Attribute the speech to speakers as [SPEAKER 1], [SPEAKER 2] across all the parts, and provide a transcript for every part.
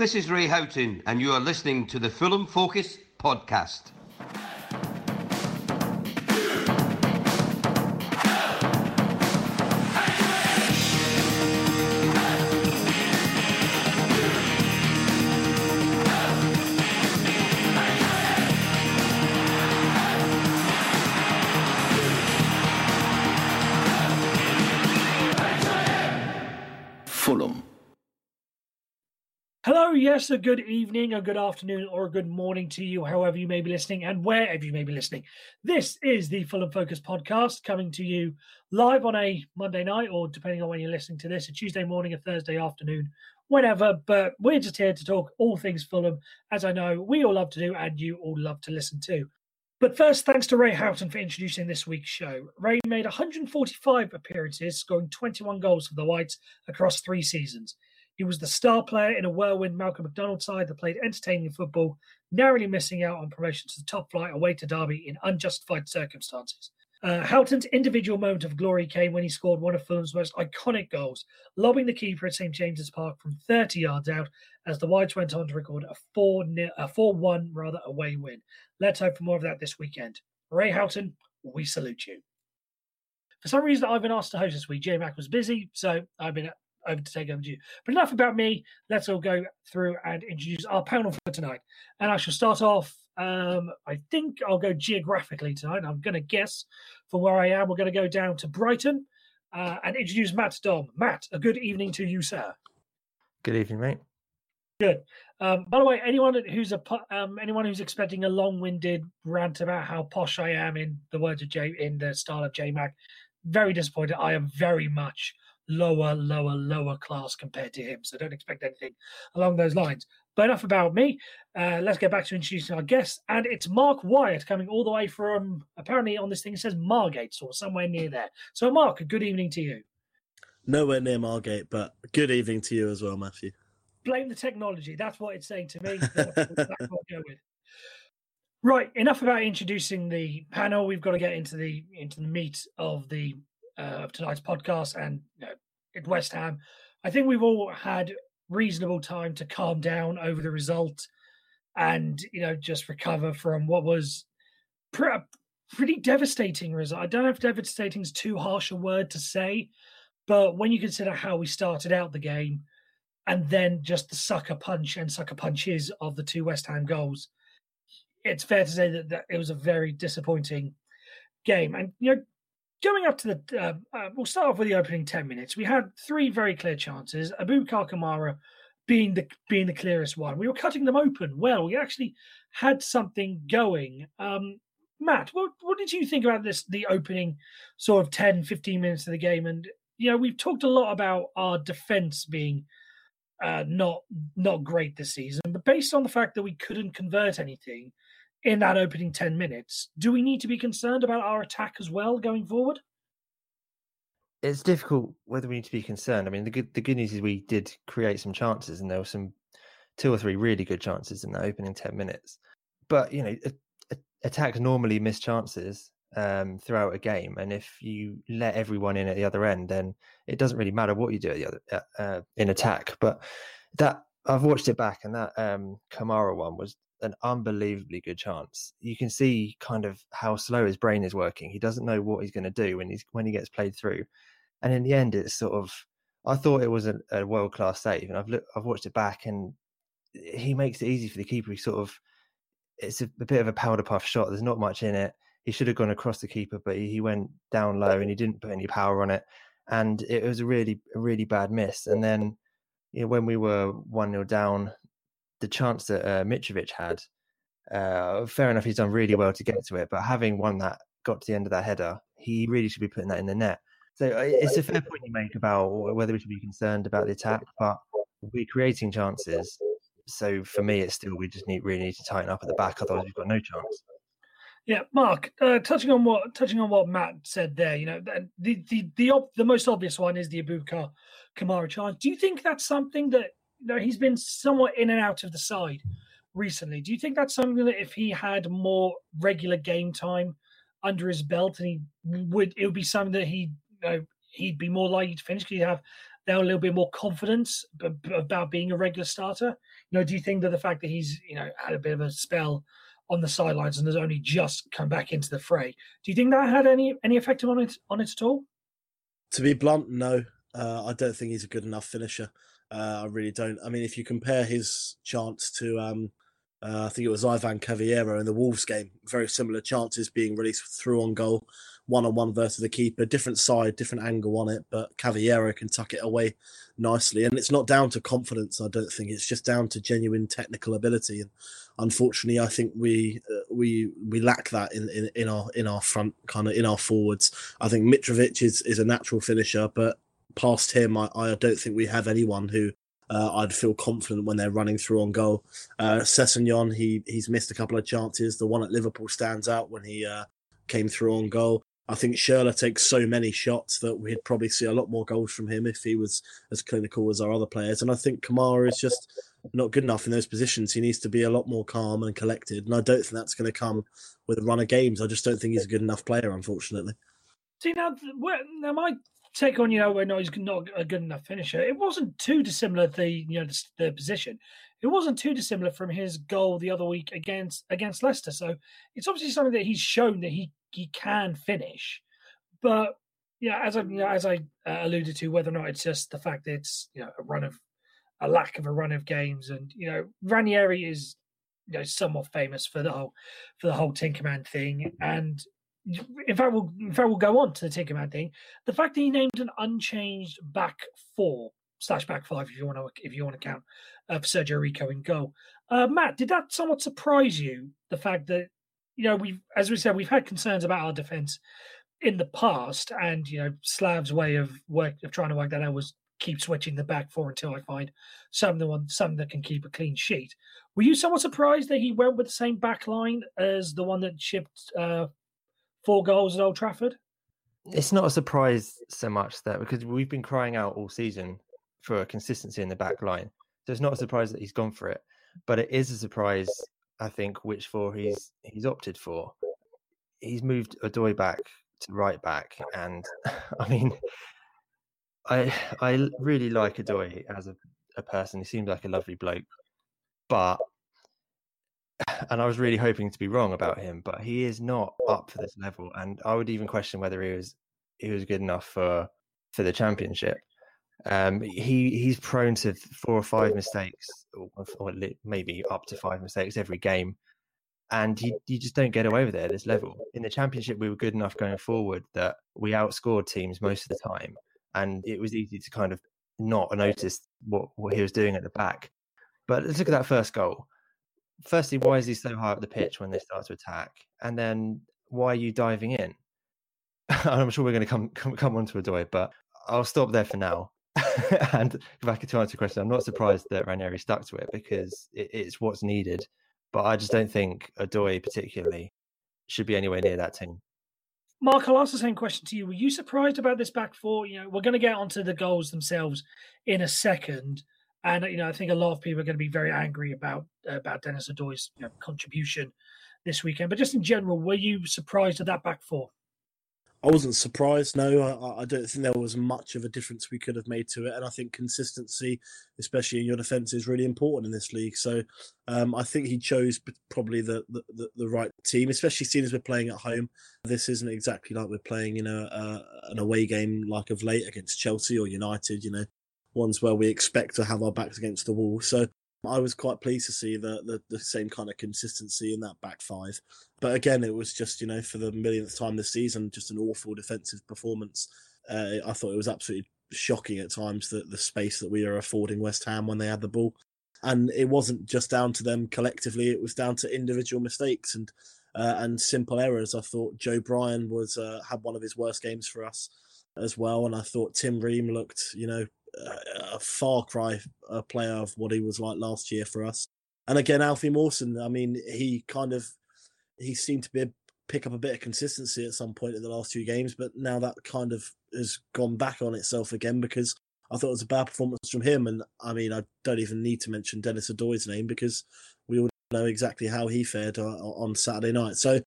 [SPEAKER 1] This is Ray Houghton, and you are listening to the Fulham Focus podcast.
[SPEAKER 2] Hello, yes, a good evening, a good afternoon, or a good morning to you, however you may be listening and wherever you may be listening. This is the Fulham Focus podcast coming to you live on a Monday night, or depending on when you're listening to this, a Tuesday morning, a Thursday afternoon, whenever. But we're just here to talk all things Fulham, as I know we all love to do and you all love to listen to. But first, thanks to Ray Houghton for introducing this week's show. Ray made 145 appearances, scoring 21 goals for the Whites across three seasons. He was the star player in a whirlwind Malcolm Macdonald side that played entertaining football, narrowly missing out on promotion to the top flight away to Derby in unjustified circumstances. Uh, Houghton's individual moment of glory came when he scored one of Fulham's most iconic goals, lobbing the keeper at St James's Park from 30 yards out as the Whites went on to record a 4 a 4-1 rather away win. Let's hope for more of that this weekend. Ray Houghton, we salute you. For some reason, I've been asked to host this week. J Mac was busy, so I've been over to take over to you. But enough about me. Let's all go through and introduce our panel for tonight. And I shall start off. Um, I think I'll go geographically tonight. I'm going to guess from where I am. We're going to go down to Brighton uh, and introduce Matt Dom. Matt, a good evening to you, sir.
[SPEAKER 3] Good evening, mate.
[SPEAKER 2] Good. Um, by the way, anyone who's a um, anyone who's expecting a long-winded rant about how posh I am, in the words of J, in the style of J Mac, very disappointed. I am very much lower, lower, lower class compared to him. So don't expect anything along those lines. But enough about me. Uh, let's get back to introducing our guest. And it's Mark Wyatt coming all the way from, apparently on this thing, it says Margate, or somewhere near there. So, Mark, good evening to you.
[SPEAKER 4] Nowhere near Margate, but good evening to you as well, Matthew.
[SPEAKER 2] Blame the technology. That's what it's saying to me. That's what I'll go with. Right, enough about introducing the panel. We've got to get into the into the meat of the uh, of tonight's podcast and you know, at West Ham. I think we've all had reasonable time to calm down over the result and you know just recover from what was pre- pretty devastating result. I don't know if devastating is too harsh a word to say, but when you consider how we started out the game and then just the sucker punch and sucker punches of the two West Ham goals, it's fair to say that, that it was a very disappointing game. And you know, Going up to the, uh, uh, we'll start off with the opening ten minutes. We had three very clear chances. Aboubakar Kamara being the being the clearest one. We were cutting them open well. We actually had something going. Um, Matt, what what did you think about this? The opening sort of 10, 15 minutes of the game, and you know we've talked a lot about our defense being uh, not not great this season, but based on the fact that we couldn't convert anything, in that opening 10 minutes. Do we need to be concerned about our attack as well going forward?
[SPEAKER 3] It's difficult whether we need to be concerned. I mean, the good the good news is we did create some chances, and there were some two or three really good chances in that opening ten minutes. But you know, a, a, attacks normally miss chances um, throughout a game, and if you let everyone in at the other end, then it doesn't really matter what you do at the other uh, uh in attack. But that I've watched it back, and that um, Kamara one was an unbelievably good chance. You can see kind of how slow his brain is working. He doesn't know what he's going to do when he's when he gets played through, and in the end, it's sort of. I thought it was a, a world class save, and I've looked, I've watched it back, and he makes it easy for the keeper. He sort of, it's a, a bit of a powder puff shot. There's not much in it. He should have gone across the keeper, but he, he went down low and he didn't put any power on it, and it was a really, really bad miss. And then, you know, when we were one 0 down, the chance that uh, Mitrovic had, uh, fair enough, he's done really well to get to it, but having won that, got to the end of that header, he really should be putting that in the net. So uh, it's a fair point you make about whether we should be concerned about the attack, but we're creating chances. So for me, it's still we just need really need to tighten up at the back, otherwise we've got no chance.
[SPEAKER 2] Yeah, Mark. Uh, touching on what touching on what Matt said there, you know, the the the, the most obvious one is the Aboubakar Kamara chance. Do you think that's something that you know, he's been somewhat in and out of the side recently. Do you think that's something that if he had more regular game time under his belt, and he would, it would be something that he, you know, he'd be more likely to finish? Because you have now a little bit more confidence b- about being a regular starter? You know, do you think that the fact that he's you know had a bit of a spell on the sidelines and has only just come back into the fray, do you think that had any any effect on it on it at all?
[SPEAKER 4] To be blunt, no. Uh, I don't think he's a good enough finisher. Uh, I really don't. I mean, if you compare his chance to, um, uh, I think it was Ivan Cavaleiro in the Wolves game, very similar chances being released through on goal, one on one versus the keeper, different side, different angle on it, but Cavaleiro can tuck it away nicely. And it's not down to confidence, I don't think. It's just down to genuine technical ability. And unfortunately, I think we uh, we we lack that in, in, in our in our front, kind of in our forwards. I think Mitrovic is, is a natural finisher, but past him, I, I don't think we have anyone who uh, I'd feel confident when they're running through on goal. Uh, he he's missed a couple of chances. The one at Liverpool stands out when he uh, came through on goal. I think Schürrle takes so many shots that we'd probably see a lot more goals from him if he was as clinical as our other players. And I think Kamara is just not good enough in those positions. He needs to be a lot more calm and collected. And I don't think that's going to come with a run of games. I just don't think he's a good enough player, unfortunately.
[SPEAKER 2] See now, now my take on you know when he's not a good enough finisher. It wasn't too dissimilar the you know the, the, position. It wasn't too dissimilar from his goal the other week against against Leicester. So it's obviously something that he's shown that he he can finish. But yeah, as I you know, as I uh, alluded to, whether or not it's just the fact that it's you know a run of a lack of a run of games, and you know Ranieri is you know somewhat famous for the whole for the whole Tinkerman thing, and in fact, we'll, in fact, we'll go on to the Tinkerman thing. The fact that he named an unchanged back four slash back five, if you want to, if you want to count, uh, Sergio Rico in goal. Uh, Matt, did that somewhat surprise you? The fact that you know we've, as we said, we've had concerns about our defense in the past, and you know Slav's way of work of trying to work that out was keep switching the back four until I find some the one some that can keep a clean sheet. Were you somewhat surprised that he went with the same back line as the one that shipped uh, four goals at Old Trafford?
[SPEAKER 3] It's not a surprise so much that because we've been crying out all season for a consistency in the back line. So it's not a surprise that he's gone for it. But it is a surprise, I think, which four he's he's opted for. He's moved Odoi back to right back, and I mean, I I really like Odoi as a, a person. He seems like a lovely bloke, but and I was really hoping to be wrong about him, but he is not up for this level. And I would even question whether he was he was good enough for for the championship. Um, he he's prone to four or five mistakes, or, maybe up to five mistakes every game, and you you just don't get away with it at this level. In the championship, we were good enough going forward that we outscored teams most of the time, and it was easy to kind of not notice what what he was doing at the back. But let's look at that first goal firstly, why is he so high up the pitch when they start to attack? And then why are you diving in? I'm sure we're going to come come, come on to Odoi, but I'll stop there for now. and back to answer your question, I'm not surprised that Ranieri stuck to it because it, it's what's needed. But I just don't think Odoi particularly should be anywhere near that team.
[SPEAKER 2] Mark, I'll ask the same question to you. Were you surprised about this back four? You know, we're going to get onto the goals themselves in a second. And you know, I think a lot of people are going to be very angry about about Denis Odoi's you know, contribution this weekend. But just in general, were you surprised at that back four?
[SPEAKER 4] I wasn't surprised. No, I, I, don't think there was much of a difference we could have made to it, and I think consistency, especially in your defence, is really important in this league. So, um, I think he chose probably the, the, the right team, especially seeing as we're playing at home. This isn't exactly like we're playing in a, a an away game like of late against Chelsea or United. You know, ones where we expect to have our backs against the wall. So I was quite pleased to see the, the, the same kind of consistency in that back five. But again, it was just you know for the millionth time this season, just an awful defensive performance. Uh, I thought it was absolutely shocking at times that the space that we are affording West Ham when they had the ball, and it wasn't just down to them collectively; it was down to individual mistakes and uh, and simple errors. I thought Joe Bryan was uh, had one of his worst games for us as well, and I thought Tim Ream looked you know a far cry a player of what he was like last year for us. And again, Alfie Mawson, I mean, he kind of he seemed to be pick up a bit of consistency at some point in the last few games, but now that kind of has gone back on itself again because I thought it was a bad performance from him. And I mean, I don't even need to mention Denis Odoi's name because we all know exactly how he fared uh, on Saturday night. So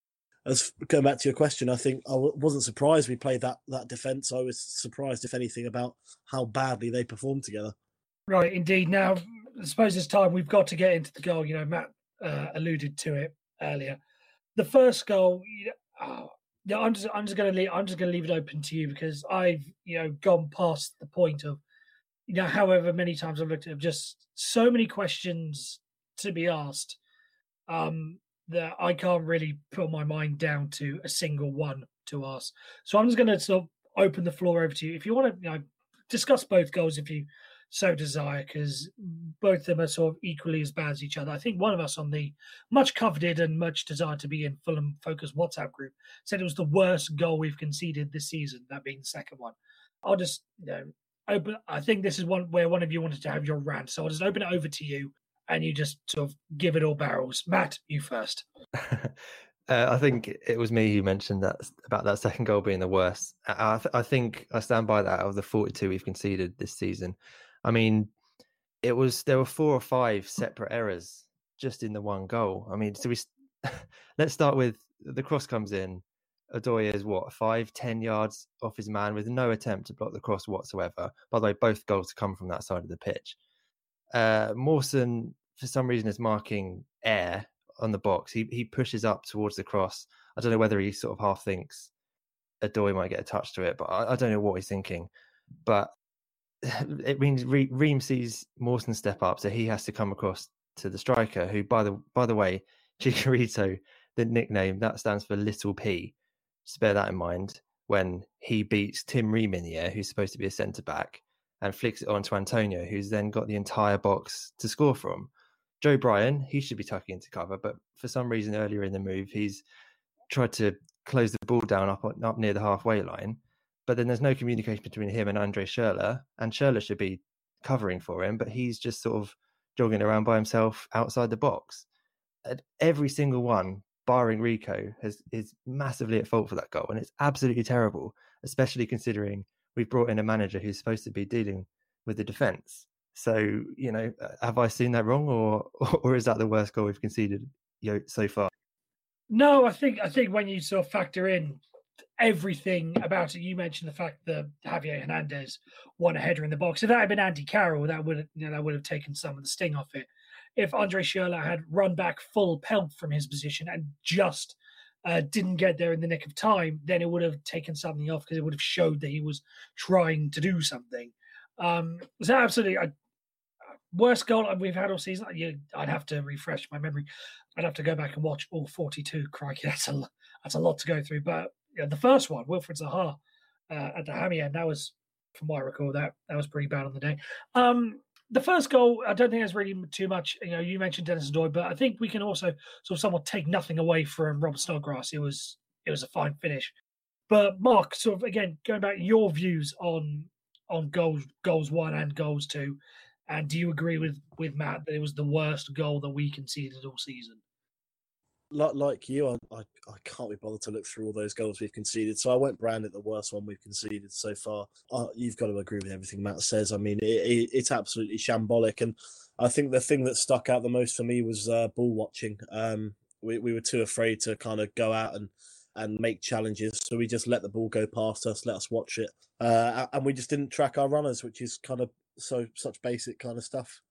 [SPEAKER 4] as going back to your question, I think I wasn't surprised we played that that defense. I was surprised, if anything, about how badly they performed together.
[SPEAKER 2] Right, indeed. Now, I suppose it's time we've got to get into the goal. You know, Matt uh, alluded to it earlier. The first goal, you know, oh, I'm just I'm just gonna leave I'm just gonna leave it open to you because I've you know gone past the point of you know however many times I've looked at it, just so many questions to be asked um that I can't really put my mind down to a single one to ask. So I'm just gonna sort of open the floor over to you. If you want to you know discuss both goals if you so desire because both of them are sort of equally as bad as each other. I think one of us on the much coveted and much desired to be in Fulham Focus WhatsApp group said it was the worst goal we've conceded this season, that being the second one. I'll just, you know, open. I think this is one where one of you wanted to have your rant. So I'll just open it over to you and you just sort of give it all barrels. Matt, you first.
[SPEAKER 3] uh, I think it was me who mentioned that about that second goal being the worst. I, th- I think I stand by that of the 42 we've conceded this season. I mean, it was there were four or five separate errors just in the one goal. I mean, so we let's start with the cross comes in. Odoi is what five, ten yards off his man with no attempt to block the cross whatsoever. By the way, both goals come from that side of the pitch. Uh, Mawson, for some reason, is marking air on the box. He he pushes up towards the cross. I don't know whether he sort of half thinks Odoi might get a touch to it, but I, I don't know what he's thinking. But it means Ream sees Mawson step up, so he has to come across to the striker. Who, by the by the way, Chicharito, the nickname that stands for Little P. Just bear that in mind when he beats Tim Ream in the air, who's supposed to be a centre back, and flicks it on to Antonio, who's then got the entire box to score from. Joe Bryan, he should be tucking into cover, but for some reason earlier in the move, he's tried to close the ball down up up near the halfway line but then there's no communication between him and Andre Schürrle, and Schürrle should be covering for him, but he's just sort of jogging around by himself outside the box. And every single one, barring Rico, has is massively at fault for that goal, and it's absolutely terrible, especially considering we've brought in a manager who's supposed to be dealing with the defence. So you know, have I seen that wrong, or or is that the worst goal we've conceded you know, so far?
[SPEAKER 2] No, I think I think when you sort of factor in everything about it. You mentioned the fact that Javier Hernandez won a header in the box. If that had been Andy Carroll, that would you know, that would have taken some of the sting off it. If Andre Schürrle had run back full pelt from his position and just uh, didn't get there in the nick of time, then it would have taken something off because it would have showed that he was trying to do something. Um, so absolutely, worst goal we've had all season. I'd have to refresh my memory. I'd have to go back and watch all 42. Crikey, that's a that's a lot to go through. But the first one, Wilfried Zaha uh, at the hammy end, that was, from what I recall, that that was pretty bad on the day. Um, the first goal, I don't think there's really too much. You know, you mentioned Denis Odoi, but I think we can also sort of somewhat take nothing away from Robert Snodgrass. It was it was a fine finish. But Mark, sort of again going back your views on on goals goals one and goals two, and do you agree with with Matt that it was the worst goal that we conceded all season?
[SPEAKER 4] Like, you, I, I, I, can't be bothered to look through all those goals we've conceded. So I won't brand it the worst one we've conceded so far. Uh, you've got to agree with everything Matt says. I mean, it, it, it's absolutely shambolic. And I think the thing that stuck out the most for me was uh, ball watching. Um, we, we were too afraid to kind of go out and, and make challenges. So we just let the ball go past us, let us watch it. Uh, and we just didn't track our runners, which is kind of so such basic kind of stuff.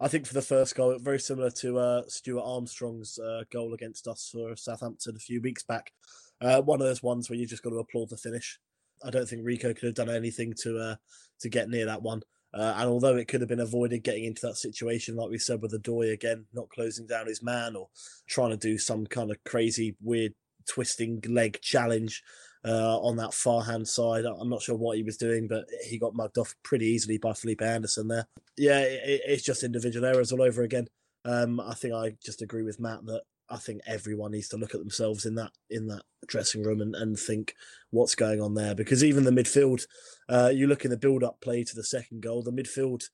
[SPEAKER 4] I think for the first goal, very similar to uh, Stuart Armstrong's uh, goal against us for Southampton a few weeks back. Uh, one of those ones where you just got to applaud the finish. I don't think Rico could have done anything to uh, to get near that one. Uh, and although it could have been avoided getting into that situation, like we said with the Odoi again, not closing down his man or trying to do some kind of crazy, weird twisting leg challenge, uh, on that far hand side. I'm not sure what he was doing, but he got mugged off pretty easily by Felipe Anderson there. Yeah, it, it's just individual errors all over again. Um, I think I just agree with Matt that I think everyone needs to look at themselves in that in that dressing room and, and think what's going on there. Because even the midfield, uh, you look in the build up play to the second goal, the midfield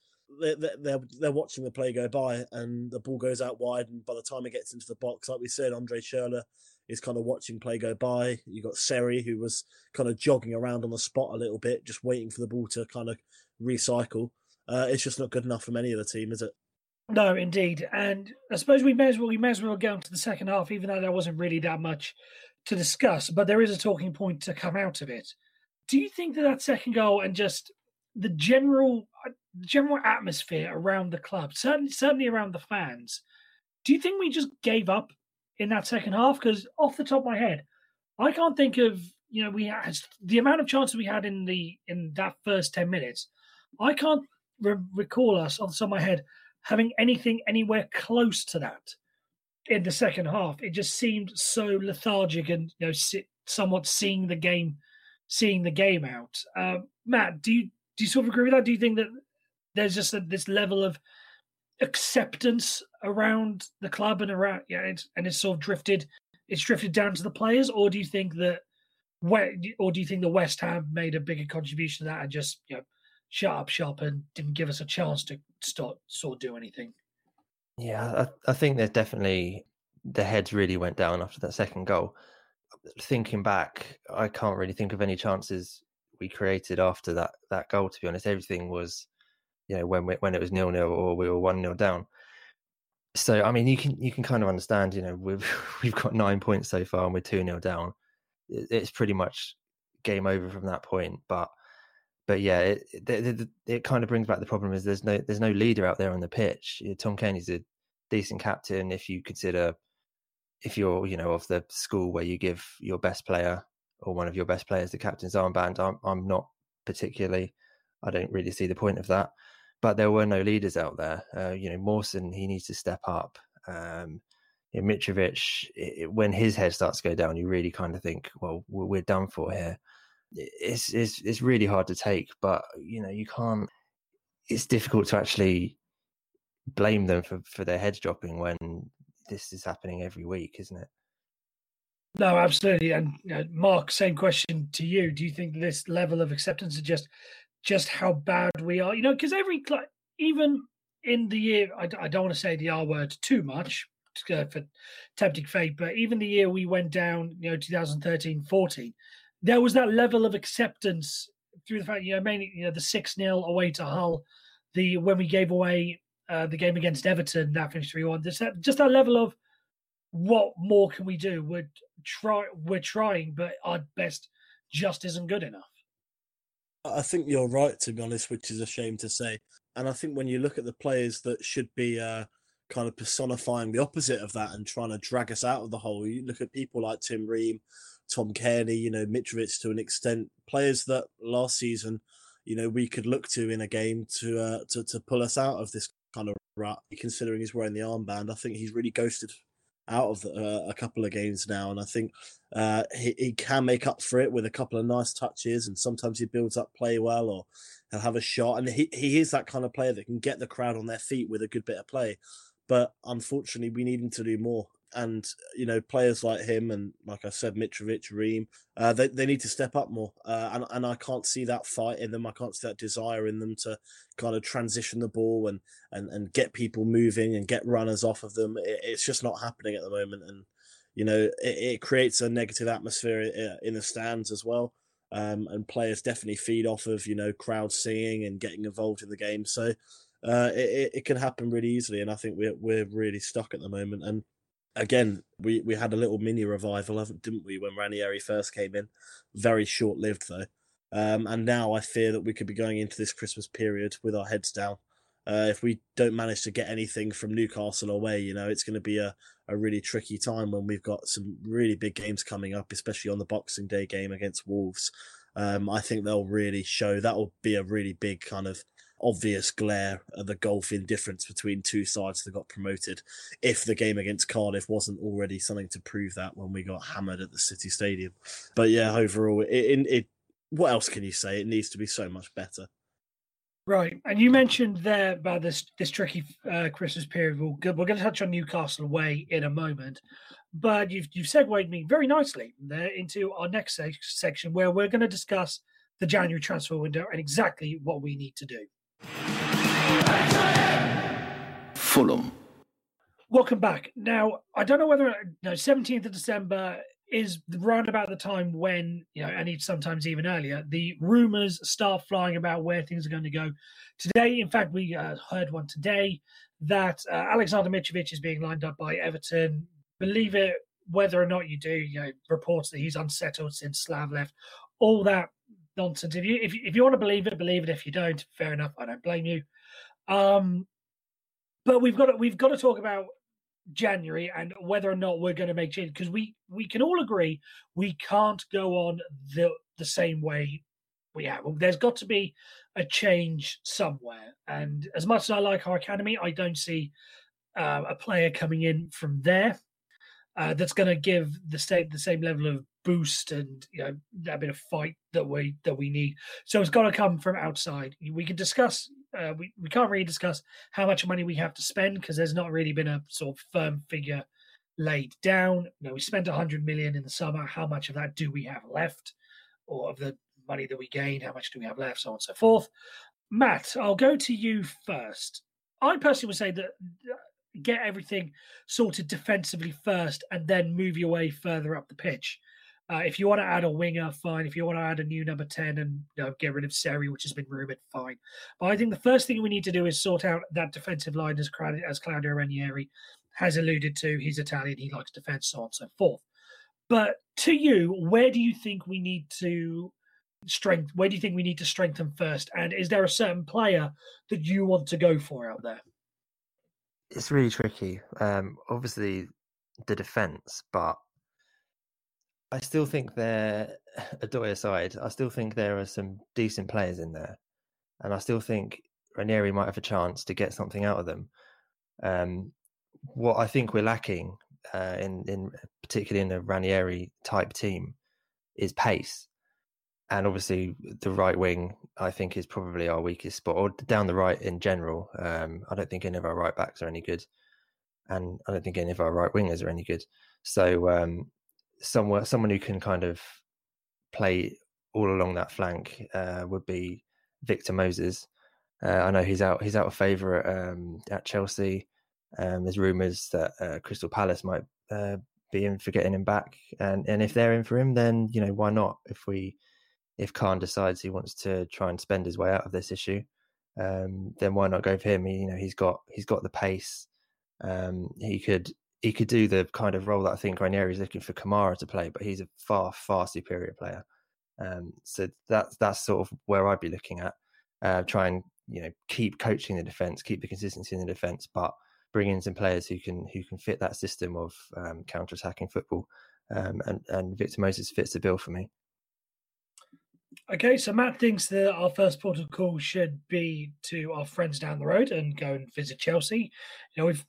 [SPEAKER 4] they're, they're they're watching the play go by and the ball goes out wide and by the time it gets into the box like we said andre Schürrle is kind of watching play go by. You got Seri who was kind of jogging around on the spot a little bit, just waiting for the ball to kind of recycle. Uh, it's just not good enough from any of the team, is it?
[SPEAKER 2] No, indeed. And I suppose we may as well we may as well get on to the second half, even though there wasn't really that much to discuss, but there is a talking point to come out of it. Do you think that that second goal and just the general uh, general atmosphere around the club, certainly certainly around the fans, do you think we just gave up in that second half? Because off the top of my head, I can't think of you know we had the amount of chances we had in the in that first ten minutes. I can't re- recall us off the top of my head having anything anywhere close to that in the second half. It just seemed so lethargic and you know somewhat seeing the game, seeing the game out. Uh, Matt, do you do you sort of agree with that? Do you think that there's just a, this level of acceptance around the club and around yeah, it's, and it's sort of drifted, it's drifted down to the players, or do you think that? Or do you think the West Ham made a bigger contribution to that and just you know shut up shop and didn't give us a chance to start sort of do anything?
[SPEAKER 3] Yeah, I, I think there's definitely the heads really went down after that second goal. Thinking back, I can't really think of any chances we created after that that goal. To be honest, everything was, you know, when we, when it was nil nil or we were one nil down. So I mean, you can you can kind of understand. You know, we've we've got nine points so far and we're two nil down. It's pretty much game over from that point. But but yeah, it, it, it, kind of brings back the problem is there's no there's no leader out there on the pitch. Tom Cairney's a decent captain if you consider if you're you know of the school where you give your best player or one of your best players the captain's armband. I'm I'm not particularly. I don't really see the point of that. But there were no leaders out there. Uh, you know, Mawson he needs to step up. Um, Mitrovic, it, when his head starts to go down, you really kind of think, well, we're done for here it's it's it's really hard to take, but you know you can't. It's difficult to actually blame them for for their heads dropping when this is happening every week, isn't it?
[SPEAKER 2] No, absolutely. And you know, Mark, same question to you. Do you think this level of acceptance is just just how bad we are? You know, because every even in the year, I, I don't want to say the R word too much uh, for tempting fate, but even the year we went down, you know, 2013 14, there was that level of acceptance through the fact, you know, mainly you know the six 0 away to Hull, the when we gave away uh, the game against Everton that finished three one. Just that, just that level of what more can we do? We're try we're trying, but our best just isn't good enough.
[SPEAKER 4] I think you're right, to be honest, which is a shame to say. And I think when you look at the players that should be uh, kind of personifying the opposite of that and trying to drag us out of the hole, you look at people like Tim Ream, Tom Cairney, you know, Mitrovic to an extent, players that last season, you know, we could look to in a game to uh, to to pull us out of this kind of rut. Considering he's wearing the armband, I think he's really ghosted out of uh, a couple of games now, and I think uh, he he can make up for it with a couple of nice touches, and sometimes he builds up play well, or he'll have a shot, and he he is that kind of player that can get the crowd on their feet with a good bit of play. But unfortunately, we need him to do more and you know players like him and like I said, Mitrovic, Ream, uh, they they need to step up more. Uh, and and I can't see that fight in them. I can't see that desire in them to kind of transition the ball and and and get people moving and get runners off of them. It, it's just not happening at the moment, and you know it, it creates a negative atmosphere in the stands as well. Um, and players definitely feed off of you know crowd singing and getting involved in the game. So. Uh, it, it can happen really easily, and I think we're we're really stuck at the moment. And again, we, we had a little mini revival, didn't we, when Ranieri first came in? Very short lived, though. Um, and now I fear that we could be going into this Christmas period with our heads down. Uh, if we don't manage to get anything from Newcastle away, you know, it's going to be a, a really tricky time when we've got some really big games coming up, especially on the Boxing Day game against Wolves. Um, I think they'll really show that will be a really big kind of obvious glare of the gulfing difference between two sides that got promoted if the game against Cardiff wasn't already something to prove that when we got hammered at the City Stadium. But yeah, overall, it, it, it what else can you say? It needs to be so much better.
[SPEAKER 2] Right, and you mentioned there about this this tricky uh, Christmas period. We'll, we're going to touch on Newcastle away in a moment, but you've you've segued me very nicely there into our next se- section where we're going to discuss the January transfer window and exactly what we need to do.
[SPEAKER 5] Fulham.
[SPEAKER 2] Welcome back. Now, I don't know whether know, 17th of December is round about the time when, you know, and sometimes even earlier, the rumors start flying about where things are going to go. Today, in fact, we uh, heard one today that uh, Alexander Mitrovic is being lined up by Everton. Believe it whether or not you do, you know, reports that he's unsettled since Slav left, all that nonsense. If you if if you want to believe it, believe it. If you don't, fair enough. I don't blame you. Um, but we've got to, we've got to talk about January and whether or not we're going to make change because we we can all agree we can't go on the the same way we have. There's got to be a change somewhere. And as much as I like our academy, I don't see uh, a player coming in from there uh, that's going to give the state the same level of boost and you know that bit of fight that we that we need. So it's got to come from outside. We can discuss. Uh, we we can't really discuss how much money we have to spend because there's not really been a sort of firm figure laid down. You know, we spent 100 million in the summer. How much of that do we have left, or of the money that we gain? How much do we have left? So on and so forth. Matt, I'll go to you first. I personally would say that get everything sorted defensively first and then move your way further up the pitch. Uh, if you want to add a winger, fine. If you want to add a new number 10 and you know, get rid of Seri, which has been rumoured, fine. But I think the first thing we need to do is sort out that defensive line as, as Claudio Ranieri has alluded to. He's Italian, he likes defence, so on and so forth. But to you, where do you think we need to strength? Where do you think we need to strengthen first? And is there a certain player that you want to go for out there?
[SPEAKER 3] It's really tricky. Um, obviously, the defense, but I still think they're a Odoi aside, I still think there are some decent players in there, and I still think Ranieri might have a chance to get something out of them. Um, what I think we're lacking uh, in, in particularly in a Ranieri type team is pace, and obviously the right wing I think is probably our weakest spot, or down the right in general. Um, I don't think any of our right backs are any good, and I don't think any of our right wingers are any good. So um, someone someone who can kind of play all along that flank uh, would be Victor Moses. Uh, I know he's out he's out of favour at, um, at Chelsea. Um, there's rumours that uh, Crystal Palace might uh, be in for getting him back, and and if they're in for him, then you know why not? If we if Khan decides he wants to try and spend his way out of this issue, um, then why not go for him? He, you know, he's got he's got the pace. Um, he could he could do the kind of role that I think Ranieri is looking for Kamara to play, but he's a far far superior player. Um, so that's that's sort of where I'd be looking at. Uh, try and you know keep coaching the defense, keep the consistency in the defense, but bring in some players who can who can fit that system of um, counter attacking football. Um, and and Victor Moses fits the bill for me.
[SPEAKER 2] Okay, so Matt thinks that our first port of call should be to our friends down the road and go and visit Chelsea. You know, we've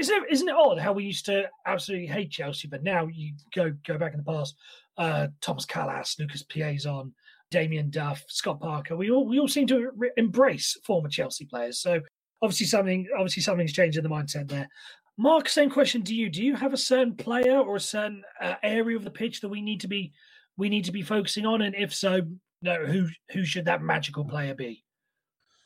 [SPEAKER 2] isn't it, isn't it odd how we used to absolutely hate Chelsea, but now you go go back in the past, uh, Tomas Kalas, Lucas Piazon, Damien Duff, Scott Parker, we all we all seem to re- embrace former Chelsea players. So obviously something obviously something's changed in the mindset there. Mark, same question to you. Do you have a certain player or a certain uh, area of the pitch that we need to be we need to be focusing on? And if so, no, who who should that magical player be?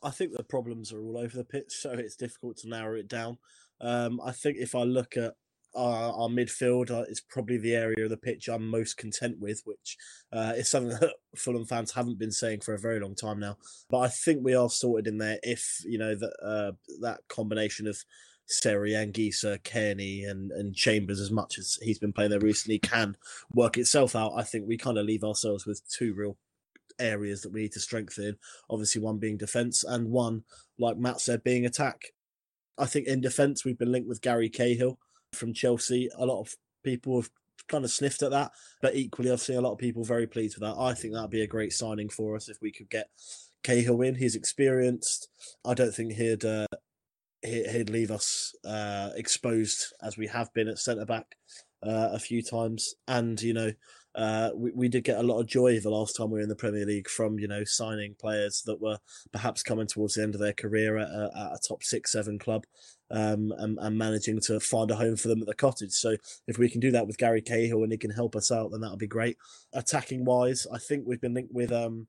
[SPEAKER 4] I think the problems are all over the pitch, so it's difficult to narrow it down. Um, I think if I look at our, our midfield, uh, it's probably the area of the pitch I'm most content with, which uh, is something that Fulham fans haven't been saying for a very long time now. But I think we are sorted in there if you know that uh, that combination of Seri, Anguissa, Cairney, and and Chambers, as much as he's been playing there recently, can work itself out. I think we kind of leave ourselves with two real areas that we need to strengthen. Obviously, one being defence, and one, like Matt said, being attack. I think in defence, we've been linked with Gary Cahill from Chelsea. A lot of people have kind of sniffed at that, but equally, I've seen a lot of people very pleased with that. I think that'd be a great signing for us if we could get Cahill in. He's experienced. I don't think he'd uh, he'd leave us uh, exposed as we have been at centre back uh, a few times. And you know, uh, we we did get a lot of joy the last time we were in the Premier League from you know signing players that were perhaps coming towards the end of their career at a, at a top six seven club. Um, and, and managing to find a home for them at the cottage. So if we can do that with Gary Cahill and he can help us out, then that'll be great. Attacking wise, I think we've been linked with um,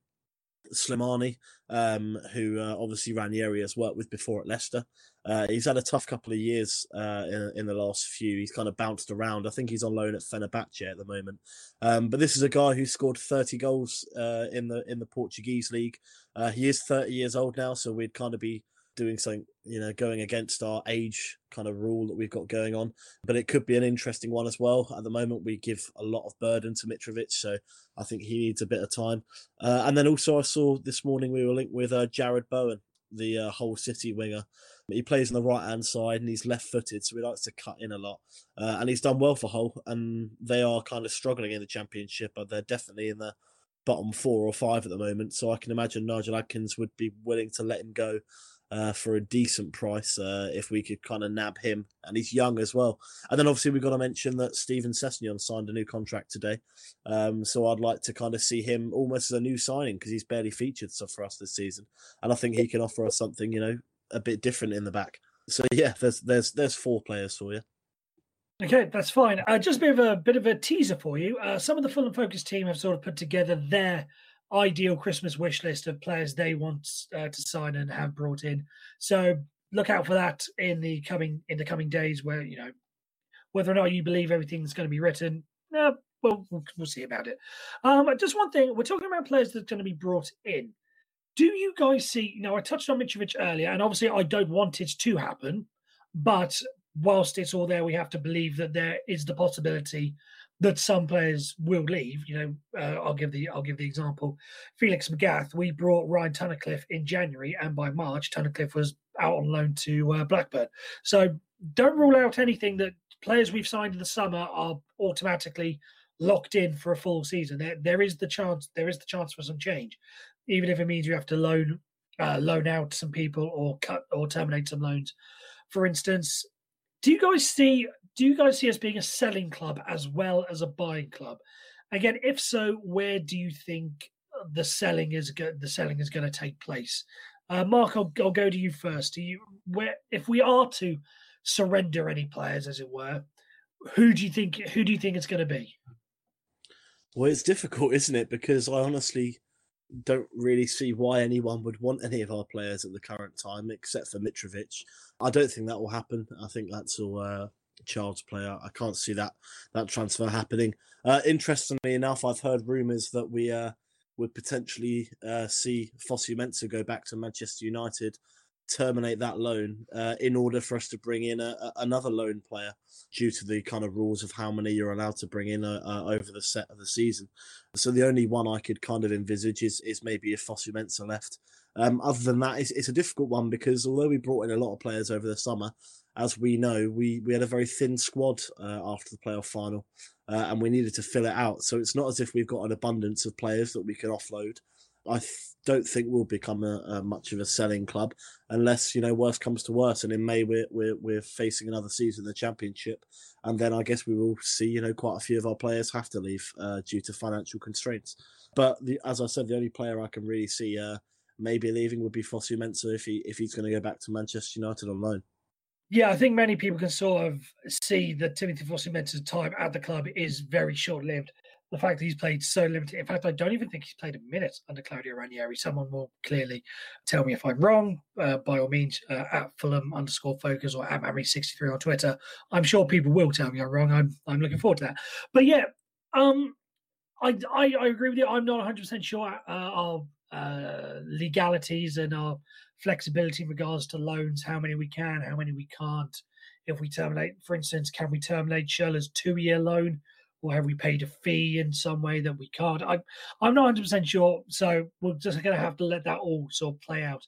[SPEAKER 4] Slimani, um, who uh, obviously Ranieri has worked with before at Leicester. Uh, he's had a tough couple of years uh, in, in the last few. He's kind of bounced around. I think he's on loan at Fenerbahce at the moment. Um, but this is a guy who scored 30 goals uh, in the in the Portuguese league. Uh, he is 30 years old now, so we'd kind of be doing something, you know, going against our age kind of rule that we've got going on. But it could be an interesting one as well. At the moment, we give a lot of burden to Mitrovic, so I think he needs a bit of time. Uh, and then also, I saw this morning we were linked with uh, Jarrod Bowen, the uh, Hull City winger. He plays on the right hand side and he's left footed, so he likes to cut in a lot. Uh, and he's done well for Hull, and they are kind of struggling in the Championship, but they're definitely in the bottom four or five at the moment. So I can imagine Nigel Adkins would be willing to let him go uh, for a decent price uh, if we could kind of nab him. And he's young as well. And then obviously we've got to mention that Steven Sessegnon signed a new contract today. Um, so I'd like to kind of see him almost as a new signing because he's barely featured stuff for us this season. And I think he can offer us something, you know, a bit different in the back. So yeah, there's there's there's four players for you.
[SPEAKER 2] Okay, that's fine. Uh, just a bit of a bit of a teaser for you. Uh, some of the Fulham Focus team have sort of put together their ideal Christmas wish list of players they want uh, to sign and have brought in. So look out for that in the coming in the coming days. Where you know whether or not you believe everything's going to be written. Uh, well, well, we'll see about it. Um, just one thing: we're talking about players that are going to be brought in. Do you guys see? Now, I touched on Mitrovic earlier, and obviously, I don't want it to happen. But whilst it's all there, we have to believe that there is the possibility that some players will leave. You know, uh, I'll give the I'll give the example. Felix Magath. we brought Ryan Tunnicliffe in January, and by March, Tunnicliffe was out on loan to uh, Blackburn. So don't rule out anything that players we've signed in the summer are automatically locked in for a full season. There, there is the chance. There is the chance for some change, even if it means you have to loan uh, loan out some people or cut or terminate some loans. For instance, do you guys see do you guys see us being a selling club as well as a buying club? Again, if so, where do you think the selling is go- the selling is going to take place? Uh, Mark, I'll, I'll go to you first. Do you where if we are to surrender any players, as it were, who do you think who do you think it's going to be?
[SPEAKER 4] Well, it's difficult, isn't it? Because I honestly don't really see why anyone would want any of our players at the current time, except for Mitrovic. I don't think that will happen. I think that's all uh, child's play. I can't see that that transfer happening. Uh, interestingly enough, I've heard rumours that we uh, would potentially uh, see Fosu Mensah go back to Manchester United, terminate that loan uh, in order for us to bring in a, a, another loan player due to the kind of rules of how many you're allowed to bring in uh, uh, over the set of the season. So the only one I could kind of envisage is, is maybe if Fosu left. Um, other than that, it's, it's a difficult one because although we brought in a lot of players over the summer, as we know, we, we had a very thin squad uh, after the playoff final, uh, and we needed to fill it out. So it's not as if we've got an abundance of players that we can offload. I don't think we'll become a, a, much of a selling club unless you know worse comes to worse, and in May we're we're, we're facing another season in the championship, and then I guess we will see you know quite a few of our players have to leave uh, due to financial constraints. But the, as I said, the only player I can really see uh, maybe leaving would be Fosu Mensah if he if he's going to go back to Manchester United on loan.
[SPEAKER 2] Yeah, I think many people can sort of see that Timothy Fosu Mensah's time at the club is very short lived. The fact that he's played so limited. In fact, I don't even think he's played a minute under Claudio Ranieri. Someone will clearly tell me if I'm wrong. Uh, by all means, uh, at Fulham underscore focus or at Mammy63 on Twitter. I'm sure people will tell me I'm wrong. I'm I'm looking forward to that. But yeah, um, I I, I agree with you. I'm not 100 percent sure uh, our uh, legalities and our flexibility in regards to loans, how many we can, how many we can't. If we terminate, for instance, can we terminate Schürrle's two-year loan, or have we paid a fee in some way that we can't? I, I'm not 100 percent sure, so we're just going to have to let that all sort of play out,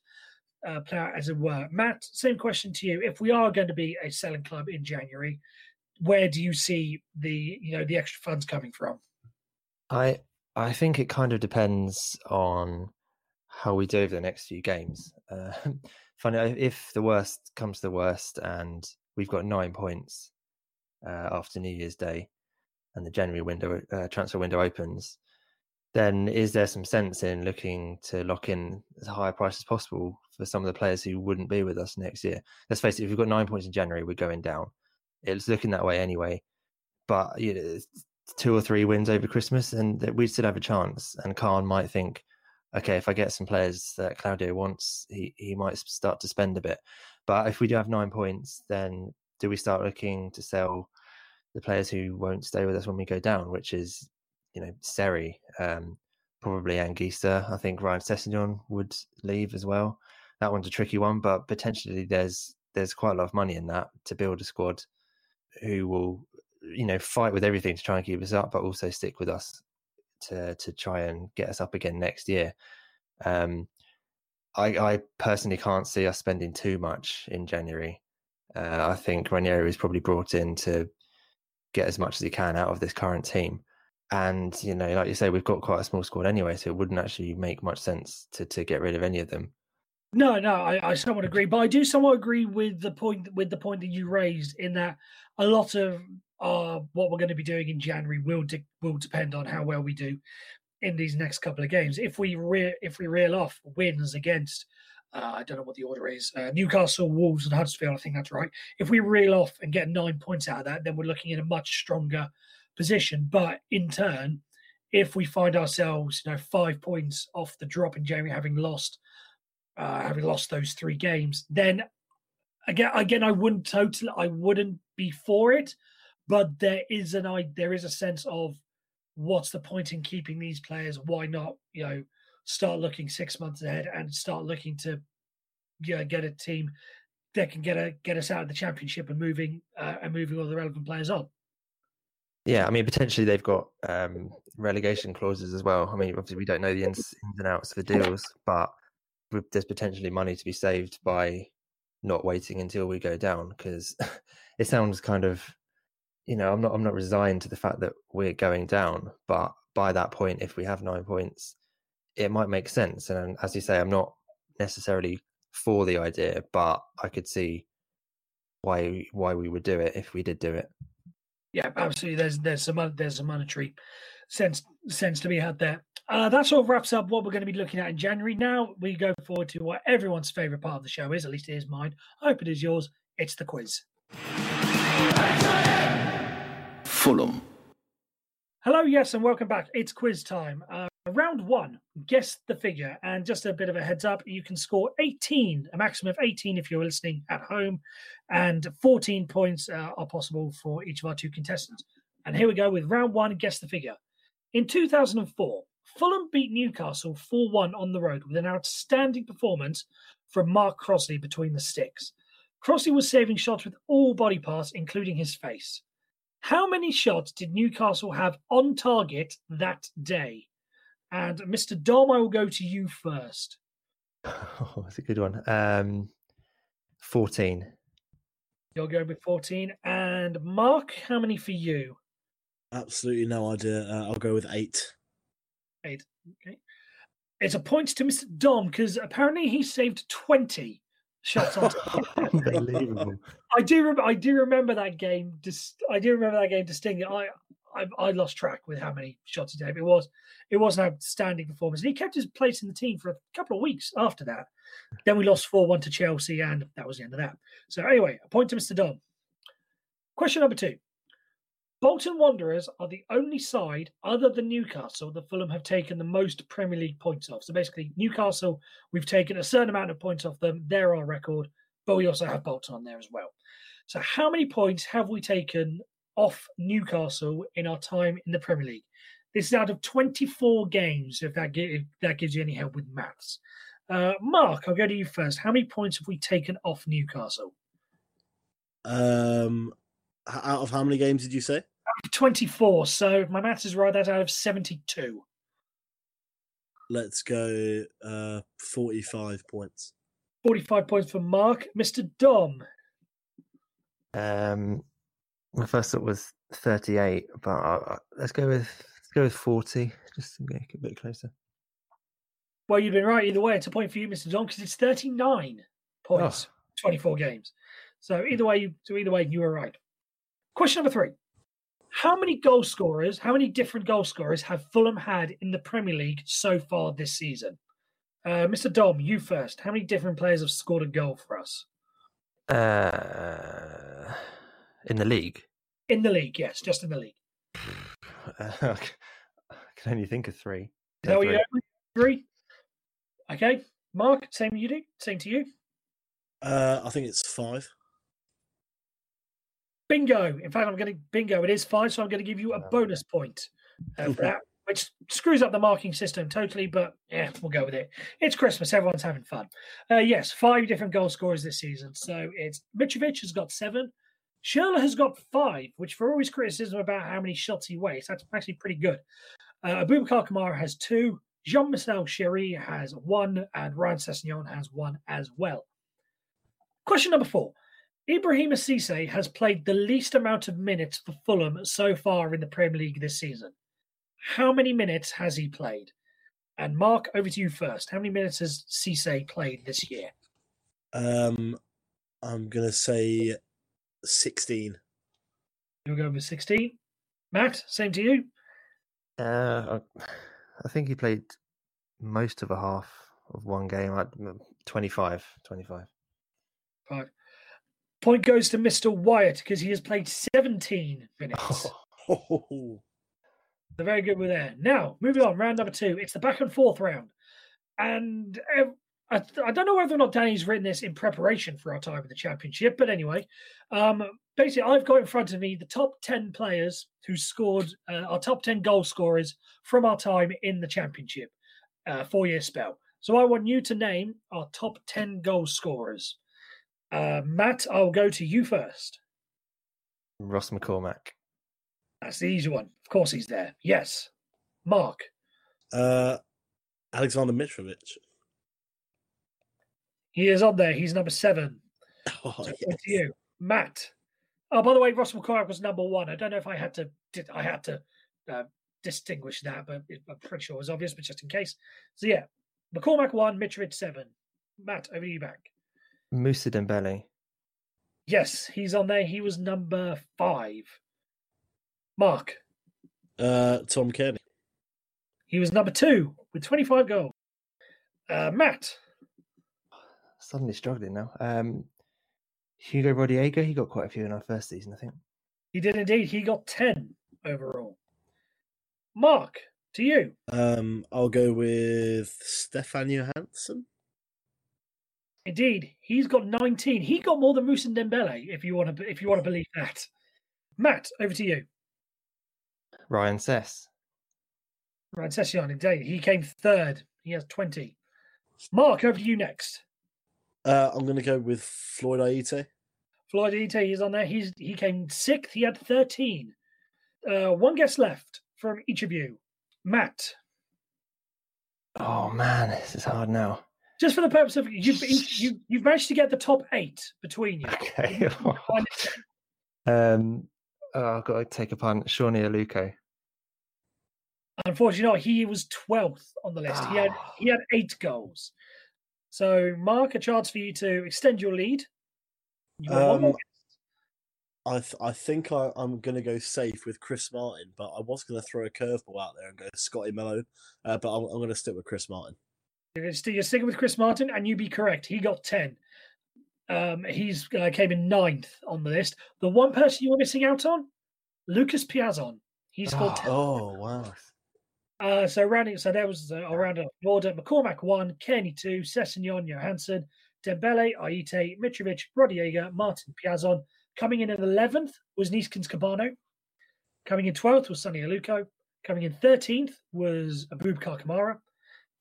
[SPEAKER 2] uh, play out as it were. Matt, same question to you. If we are going to be a selling club in January, where do you see the you know the extra funds coming from?
[SPEAKER 3] I I think it kind of depends on how we do over the next few games. Uh, funny if the worst comes to the worst, and we've got nine points uh, after New Year's Day, and the January window uh, transfer window opens, then is there some sense in looking to lock in as high a price as possible for some of the players who wouldn't be with us next year? Let's face it, if we've got nine points in January, we're going down. It's looking that way anyway. But you know, two or three wins over Christmas, and we'd still have a chance. And Khan might think, okay, if I get some players that Claudio wants, he, he might start to spend a bit. But if we do have nine points, then do we start looking to sell the players who won't stay with us when we go down, which is, you know, Seri, um, probably Anguissa. I think Ryan Sessegnon would leave as well. that one's a tricky one, but potentially there's there's quite a lot of money in that to build a squad who will you know fight with everything to try and keep us up, but also stick with us to to try and get us up again next year. Um, I, I personally can't see us spending too much in January. Uh, I think Ranieri is probably brought in to get as much as he can out of this current team. And you know, like you say, we've got quite a small squad anyway, so it wouldn't actually make much sense to to get rid of any of them.
[SPEAKER 2] No, no, I, I somewhat agree, but I do somewhat agree with the point with the point that you raised in that a lot of uh, what we're going to be doing in January will de- will depend on how well we do in these next couple of games. If we re- if we reel off wins against, uh, I don't know what the order is, uh, Newcastle, Wolves, and Huddersfield, I think that's right. If we reel off and get nine points out of that, then we're looking in a much stronger position. But in turn, if we find ourselves, you know, five points off the drop in January, having lost uh, having lost those three games, then again, again, I wouldn't totally, I wouldn't be for it, but there is an I there is a sense of what's the point in keeping these players? Why not, you know, start looking six months ahead and start looking to, you know, get a team that can get a get us out of the championship and moving uh, and moving all the relevant players on.
[SPEAKER 3] Yeah, I mean, potentially they've got um, relegation clauses as well. I mean, obviously we don't know the ins, ins and outs of the deals, but there's potentially money to be saved by not waiting until we go down because it sounds kind of you know i'm not i'm not resigned to the fact that we're going down but by that point if we have nine points it might make sense and as you say i'm not necessarily for the idea but i could see why why we would do it if we did do it
[SPEAKER 2] yeah absolutely there's there's some there's a monetary sense sense to be had there uh, that sort of wraps up what we're going to be looking at in January. Now we go forward to what everyone's favourite part of the show is, at least it is mine. I hope it is yours. It's the quiz.
[SPEAKER 5] Fulham.
[SPEAKER 2] Hello, yes, and welcome back. It's quiz time. Uh, round one, guess the figure. And just a bit of a heads up, you can score 18, a maximum of 18 if you're listening at home, and 14 points uh, are possible for each of our two contestants. And here we go with round one, guess the figure. In 2004, Fulham beat Newcastle 4 1 on the road with an outstanding performance from Mark Crossley between the sticks. Crossley was saving shots with all body parts, including his face. How many shots did Newcastle have on target that day? And Mr. Dom, I will go to you first.
[SPEAKER 3] Oh, that's a good one. Um, 14.
[SPEAKER 2] You'll go with 14. And Mark, how many for you?
[SPEAKER 4] Absolutely no idea. Uh, I'll go with eight.
[SPEAKER 2] Eight. Okay. It's a point to Mr. Dom because apparently he saved 20 shots on
[SPEAKER 3] Unbelievable.
[SPEAKER 2] I do. Rem- I do remember that game. Dis- I do remember that game distinctly. I, I, I lost track with how many shots he gave. It was, it was an outstanding performance, and he kept his place in the team for a couple of weeks after that. Then we lost four one to Chelsea, and that was the end of that. So anyway, a point to Mr. Dom. Question number two: Bolton Wanderers are the only side other than Newcastle that Fulham have taken the most Premier League points off. So basically, Newcastle, we've taken a certain amount of points off them. They're our record, but we also have Bolton on there as well. So, how many points have we taken off Newcastle in our time in the Premier League? This is out of 24 games, if that, if that gives you any help with maths. Uh, Mark, I'll go to you first. How many points have we taken off Newcastle?
[SPEAKER 4] Um, out of how many games did you say?
[SPEAKER 2] 24. So if my maths is right, that's out of 72.
[SPEAKER 4] Let's go uh, 45 points.
[SPEAKER 2] 45 points for Mark. Mr. Dom.
[SPEAKER 3] Um, my first thought was 38, but I, I, let's go with let's go with 40, just to make it a bit closer.
[SPEAKER 2] Well, you've been right either way. It's a point for you, Mr. Dom, because it's 39 points,
[SPEAKER 3] Oh.
[SPEAKER 2] 24 games. So either way, you, so either way, you were right. Question number three. How many goal scorers, how many different goal scorers have Fulham had in the Premier League so far this season? Uh, Mr. Dom, you first. How many different players have scored a goal for us?
[SPEAKER 3] Uh, in the league,
[SPEAKER 2] In the league, yes, just in the league.
[SPEAKER 3] I can only think of three.
[SPEAKER 2] Is
[SPEAKER 3] Yeah,
[SPEAKER 2] that what
[SPEAKER 3] three.
[SPEAKER 2] you have? Three. Okay. Mark, same you do. Same to you.
[SPEAKER 4] Uh, I think it's five.
[SPEAKER 2] Bingo. In fact, I'm going to bingo. It is five, so I'm going to give you a bonus point uh, for that, which screws up the marking system totally, but yeah, we'll go with it. It's Christmas, everyone's having fun. Uh, yes, five different goal scorers this season. So it's Mitrovic has got seven, Schürrle has got five, which for all his criticism about how many shots he wastes, that's actually pretty good. Uh, Abubakar Kamara has two, Jean Michel Seri has one, and Ryan Sessegnon has one as well. Question number four. Ibrahim Cisse has played the least amount of minutes for Fulham so far in the Premier League this season. How many minutes has he played? And Mark, over to you first. How many minutes has Cisse played this year?
[SPEAKER 4] Um, I'm gonna say sixteen.
[SPEAKER 2] You'll go with 16. Matt, same to you.
[SPEAKER 3] Uh, I, I think he played most of a half of one game, like mm, 25, 25.
[SPEAKER 2] Five. Point goes to Mr. Wyatt because he has played 17 minutes.
[SPEAKER 4] Oh,
[SPEAKER 2] They're very good with there. Now, moving on, round number two. It's the back and forth round. And I, I don't know whether or not Danny's written this in preparation for our time in the championship, but anyway, um, basically, I've got in front of me the top 10 players who scored, uh, our top 10 goal scorers from our time in the championship, uh, four year spell. So I want you to name our top 10 goal scorers. Uh, Matt, I'll go to you first.
[SPEAKER 3] Ross McCormack.
[SPEAKER 2] That's the easy one. Of course, he's there. Yes. Mark.
[SPEAKER 4] uh, Alexander Mitrovic.
[SPEAKER 2] He is on there. He's number seven.
[SPEAKER 4] Oh,
[SPEAKER 2] So
[SPEAKER 4] yes.
[SPEAKER 2] to you, Matt. Oh, by the way, Ross McCormack was number one. I don't know if I had to. Did, I had to uh, distinguish that, but it- I'm pretty sure it was obvious. But just in case, so yeah, McCormack one, Mitrovic seven. Matt, over to you back.
[SPEAKER 3] Musa Dembele.
[SPEAKER 2] Yes, he's on there. He was number five. Mark,
[SPEAKER 4] Uh, Tom Cairney.
[SPEAKER 2] he was number two with 25 goals. Uh, Matt,
[SPEAKER 3] Suddenly struggling now. Um, Hugo Rodallega, he got quite a few in our first season, I think.
[SPEAKER 2] he did indeed. He got 10 overall. Mark, to you.
[SPEAKER 4] Um, I'll go with Stefan Johansen.
[SPEAKER 2] Indeed, he's got 19. He got more than Musa Dembele, if you want to if you want to believe that. Matt, over to you.
[SPEAKER 3] Ryan Sess.
[SPEAKER 2] Ryan Sessegnon, indeed. He came third. He has 20. Mark, over to you next.
[SPEAKER 4] Uh, I'm going to go with Floyd Ayité.
[SPEAKER 2] Floyd Ayité is on there. He's he came sixth. He had 13. Uh, one guest left from each of you. Matt,
[SPEAKER 3] Oh man, this is hard now.
[SPEAKER 2] just for the purpose of you've you you've managed to get the top eight between you.
[SPEAKER 3] Okay. Um, oh, I've got to take a punt. Sone Aluko.
[SPEAKER 2] Unfortunately, not. He was 12th on the list. He had he had eight goals. So, Mark, a chance for you to extend your lead. You got one more
[SPEAKER 4] Um, I th- I think I, I'm going to go safe with Chris Martin, but I was going to throw a curveball out there and go Scotty Mello, uh, but I'm, I'm going to stick with Chris Martin.
[SPEAKER 2] You're, st- you're sticking with Chris Martin, and you be correct. He got 10. Um, he's uh, came in ninth on the list. The one person you were missing out on, Lucas Piazon. He scored 10.
[SPEAKER 4] Oh wow!
[SPEAKER 2] Uh, so rounding, so there was uh, I'll round up the order. McCormack one, Cairney two, Sessegnon, Johansen, Dembele, Ayité, Mitrovic, Rodallega, Martin Piazon. Coming in at eleventh was Neeskens Kebano. Coming in twelfth was Sone Aluko. Coming in thirteenth was Abubakar Kamara.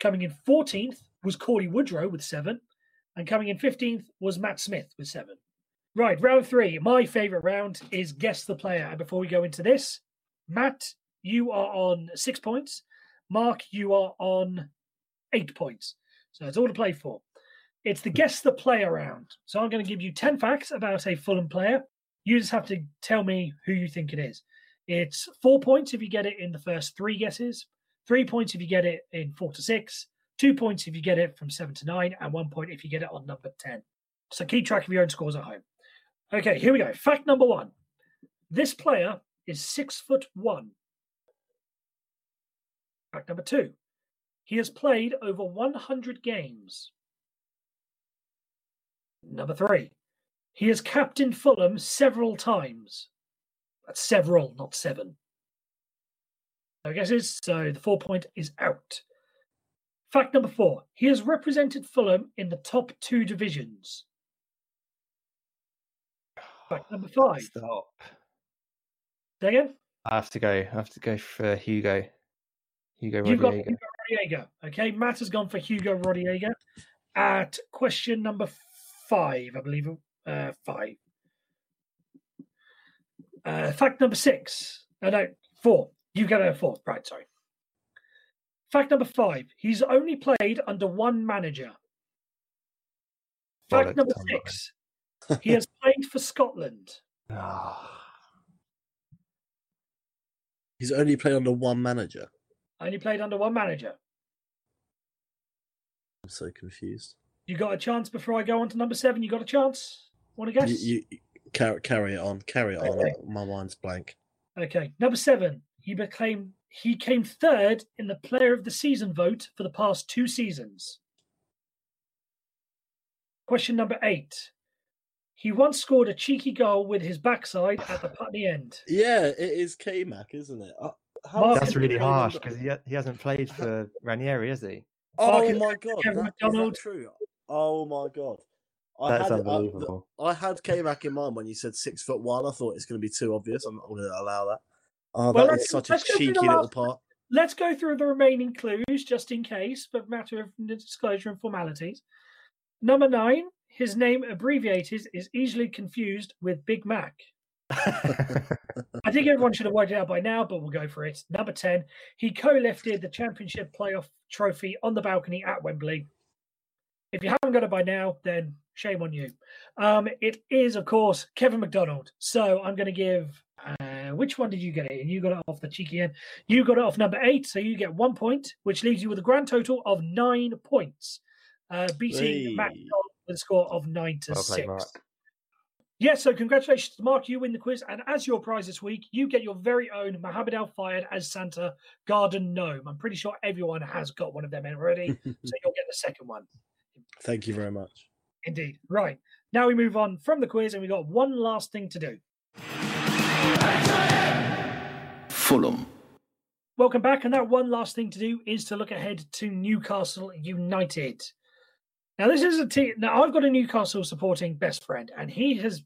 [SPEAKER 2] Coming in fourteenth was Cauley Woodrow with seven, and coming in fifteenth was Matt Smith with seven. Right, round three. My favourite round is guess the player. And before we go into this, Matt, you are on six points. Mark, you are on eight points. So it's all to play for. It's the guess the player round. So I'm going to give you 10 facts about a Fulham player. You just have to tell me who you think it is. It's four points if you get it in the first three guesses, three points if you get it in four to six, two points if you get it from seven to nine, and one point if you get it on number 10. So keep track of your own scores at home. Okay, here we go. Fact number one this player is six foot one. Fact number two, he has played over 100 games. Number three, he has captained Fulham several times. That's several, not seven. No guesses, so the four point is out. Fact number four, he has represented Fulham in the top two divisions. Fact number five,
[SPEAKER 3] Stop.
[SPEAKER 2] say again?
[SPEAKER 3] I have to go. I have to go for Hugo. Hugo
[SPEAKER 2] You've got
[SPEAKER 3] Rodriguez.
[SPEAKER 2] Hugo Rodriguez. Okay, Matt has gone for Hugo Rodriguez at question number five, I believe. Uh, five. Uh, fact number six. Uh, no, four. You get a four. Right, sorry. Fact number five. He's only played under one manager. Fact
[SPEAKER 3] Bollocks,
[SPEAKER 2] number six. he has played for Scotland.
[SPEAKER 3] Ah,
[SPEAKER 4] He's only played under one manager.
[SPEAKER 2] Only played under one manager.
[SPEAKER 4] I'm so confused.
[SPEAKER 2] You got a chance before I go on to number seven. You got a chance? Want to guess?
[SPEAKER 4] You, you carry, carry it on. Carry it
[SPEAKER 2] Okay.
[SPEAKER 4] on. My mind's blank.
[SPEAKER 2] Okay, number seven. He became he came third in the Player of the Season vote for the past two seasons. Question number eight. He once scored a cheeky goal with his backside at the Putney end.
[SPEAKER 4] Yeah, it is K Mac, isn't it? How
[SPEAKER 2] Mark-
[SPEAKER 4] has
[SPEAKER 3] that's really harsh because he, he hasn't played for Ranieri, has he?
[SPEAKER 4] Oh
[SPEAKER 2] Marcus
[SPEAKER 4] my god,
[SPEAKER 2] Kevin
[SPEAKER 4] that, is that
[SPEAKER 2] McDonald.
[SPEAKER 4] true? Oh my god. I
[SPEAKER 3] That's
[SPEAKER 4] had, uh,
[SPEAKER 3] unbelievable.
[SPEAKER 4] I had K Mac in mind when you said six foot one. I thought it's going to be too obvious. I'm not going to allow that. Oh,
[SPEAKER 2] Well,
[SPEAKER 4] that
[SPEAKER 2] let's-
[SPEAKER 4] such a
[SPEAKER 2] let's go through the
[SPEAKER 4] cheeky little
[SPEAKER 2] last-
[SPEAKER 4] part.
[SPEAKER 2] Let's go through the remaining clues just in case, but matter of disclosure and formalities. Number nine, his name abbreviated is easily confused with Big Mac. I think everyone should have worked it out by now, but we'll go for it. Number 10, he co lifted the championship playoff trophy on the balcony at Wembley. If you haven't got it by now, then shame on you. Um, it is, of course, Kevin McDonald. So I'm going to give. Uh, which one did you get it? And you got it off the cheeky end. You got it off number eight, so you get one point, which leaves you with a grand total of nine points, uh, beating Matt McDonald with a score of nine to
[SPEAKER 3] Well played,
[SPEAKER 2] six.
[SPEAKER 3] Mark.
[SPEAKER 2] Yeah, so congratulations to Mark. You win the quiz. And as your prize this week, you get your very own Mohammed Al Fayed as Santa Garden Gnome. I'm pretty sure everyone has got one of them already. so you'll get the second one.
[SPEAKER 4] Thank you very much.
[SPEAKER 2] Indeed. Right. Now we move on from the quiz and we've got one last thing to do.
[SPEAKER 5] Fulham,
[SPEAKER 2] Welcome back. And that one last thing to do is to look ahead to Newcastle United. Now, this is a team. Now, I've got a Newcastle supporting best friend, and he has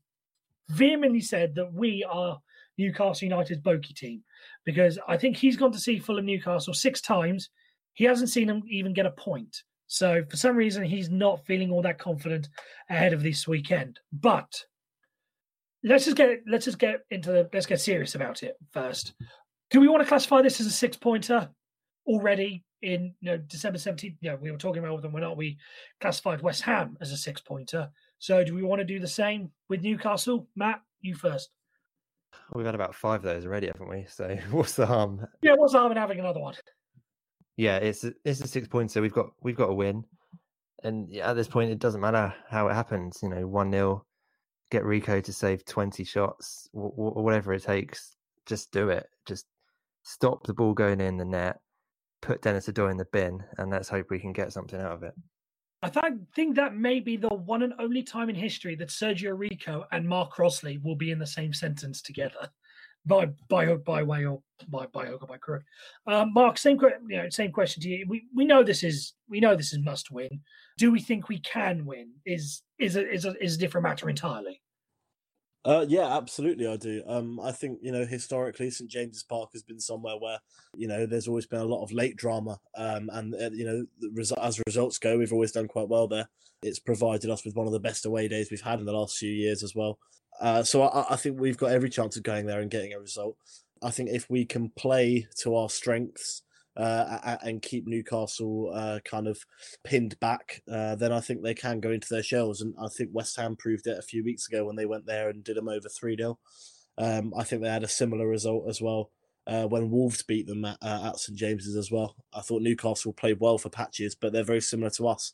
[SPEAKER 2] vehemently said that we are Newcastle United's bogey team because I think he's gone to see Fulham Newcastle six times. He hasn't seen them even get a point. So, for some reason, he's not feeling all that confident ahead of this weekend. But let's just get let's just get into the let's get serious about it first. Do we want to classify this as a six pointer already in you know December 17th? You know, we were talking about them when not we classified West Ham as a six pointer. So do we want to do the same with Newcastle? Matt, you first.
[SPEAKER 3] We've had about five of those already, haven't we? So what's the harm?
[SPEAKER 2] Yeah, what's the harm in having another one?
[SPEAKER 3] Yeah, it's a, it's a six pointer. We've got we've got to win, and at this point, it doesn't matter how it happens. You know, one 0 get Rico to save twenty shots, or whatever it takes. Just do it. Just stop the ball going in the net. Put Denis Odoi in the bin, and let's hope we can get something out of it.
[SPEAKER 2] I th- think that may be the one and only time in history that Sergio Rico and Mark Crossley will be in the same sentence together, by by hook, by way, or by by hook or by crook. Um, Mark, same you know, same question to you. We we know this is we know this is must win. Do we think we can win? Is is a, is a, is a different matter entirely.
[SPEAKER 4] Uh, yeah, absolutely, I do. Um, I think you know historically, St James's Park has been somewhere where you know there's always been a lot of late drama, um, and uh, you know as results go, we've always done quite well there. It's provided us with one of the best away days we've had in the last few years as well. Uh, so I, I think we've got every chance of going there and getting a result. I think if we can play to our strengths uh, and keep Newcastle uh, kind of pinned back, uh, then I think they can go into their shells. And I think West Ham proved it a few weeks ago when they went there and did them over 3 0. Um, I think they had a similar result as well uh, when Wolves beat them at, uh, at St James's as well. I thought Newcastle played well for patches, but they're very similar to us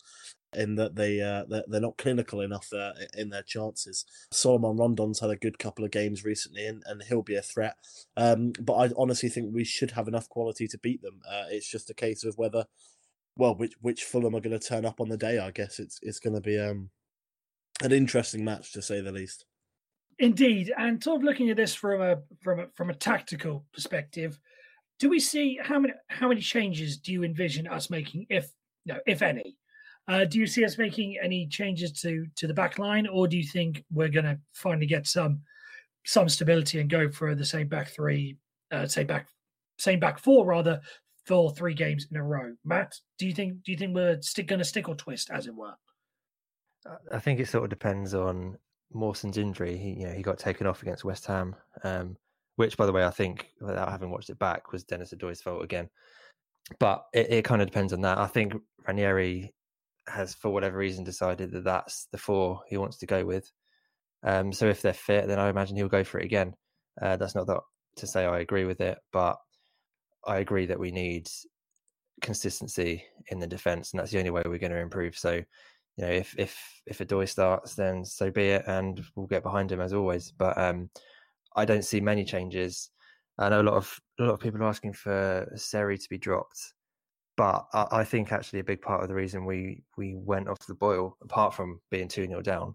[SPEAKER 4] in that they uh, they're, not clinical enough uh, in their chances. Salomón Rondón's had a good couple of games recently, and, and he'll be a threat. Um, but I honestly think we should have enough quality to beat them. Uh, it's just a case of whether, well, which which Fulham are going to turn up on the day. I guess it's it's going to be um, an interesting match to say the least.
[SPEAKER 2] Indeed, and sort of looking at this from a from a from a tactical perspective, do we see how many how many changes do you envision us making, if no, if any? Uh, do you see us making any changes to to the back line, or do you think we're going to finally get some some stability and go for the same back three, uh, say back same back four rather, for three games in a row. Matt, do you think do you think we're stick going to stick or twist, as it were?
[SPEAKER 3] I think it sort of depends on Mawson's injury. He, you know, he got taken off against West Ham, um, which, by the way, I think without having watched it back, was Denis Odoi's fault again. But it, it kind of depends on that. I think Ranieri has, for whatever reason, decided that that's the four he wants to go with. Um, so if they're fit, then I imagine he'll go for it again. Uh, that's not that to say I agree with it, but I agree that we need consistency in the defense, and that's the only way we're going to improve. So, you know, if if if Odoi starts, then so be it, and we'll get behind him as always. But um, I don't see many changes. I know a lot of a lot of people are asking for Seri to be dropped, but I, I think actually a big part of the reason we we went off the boil, apart from being two 0 down,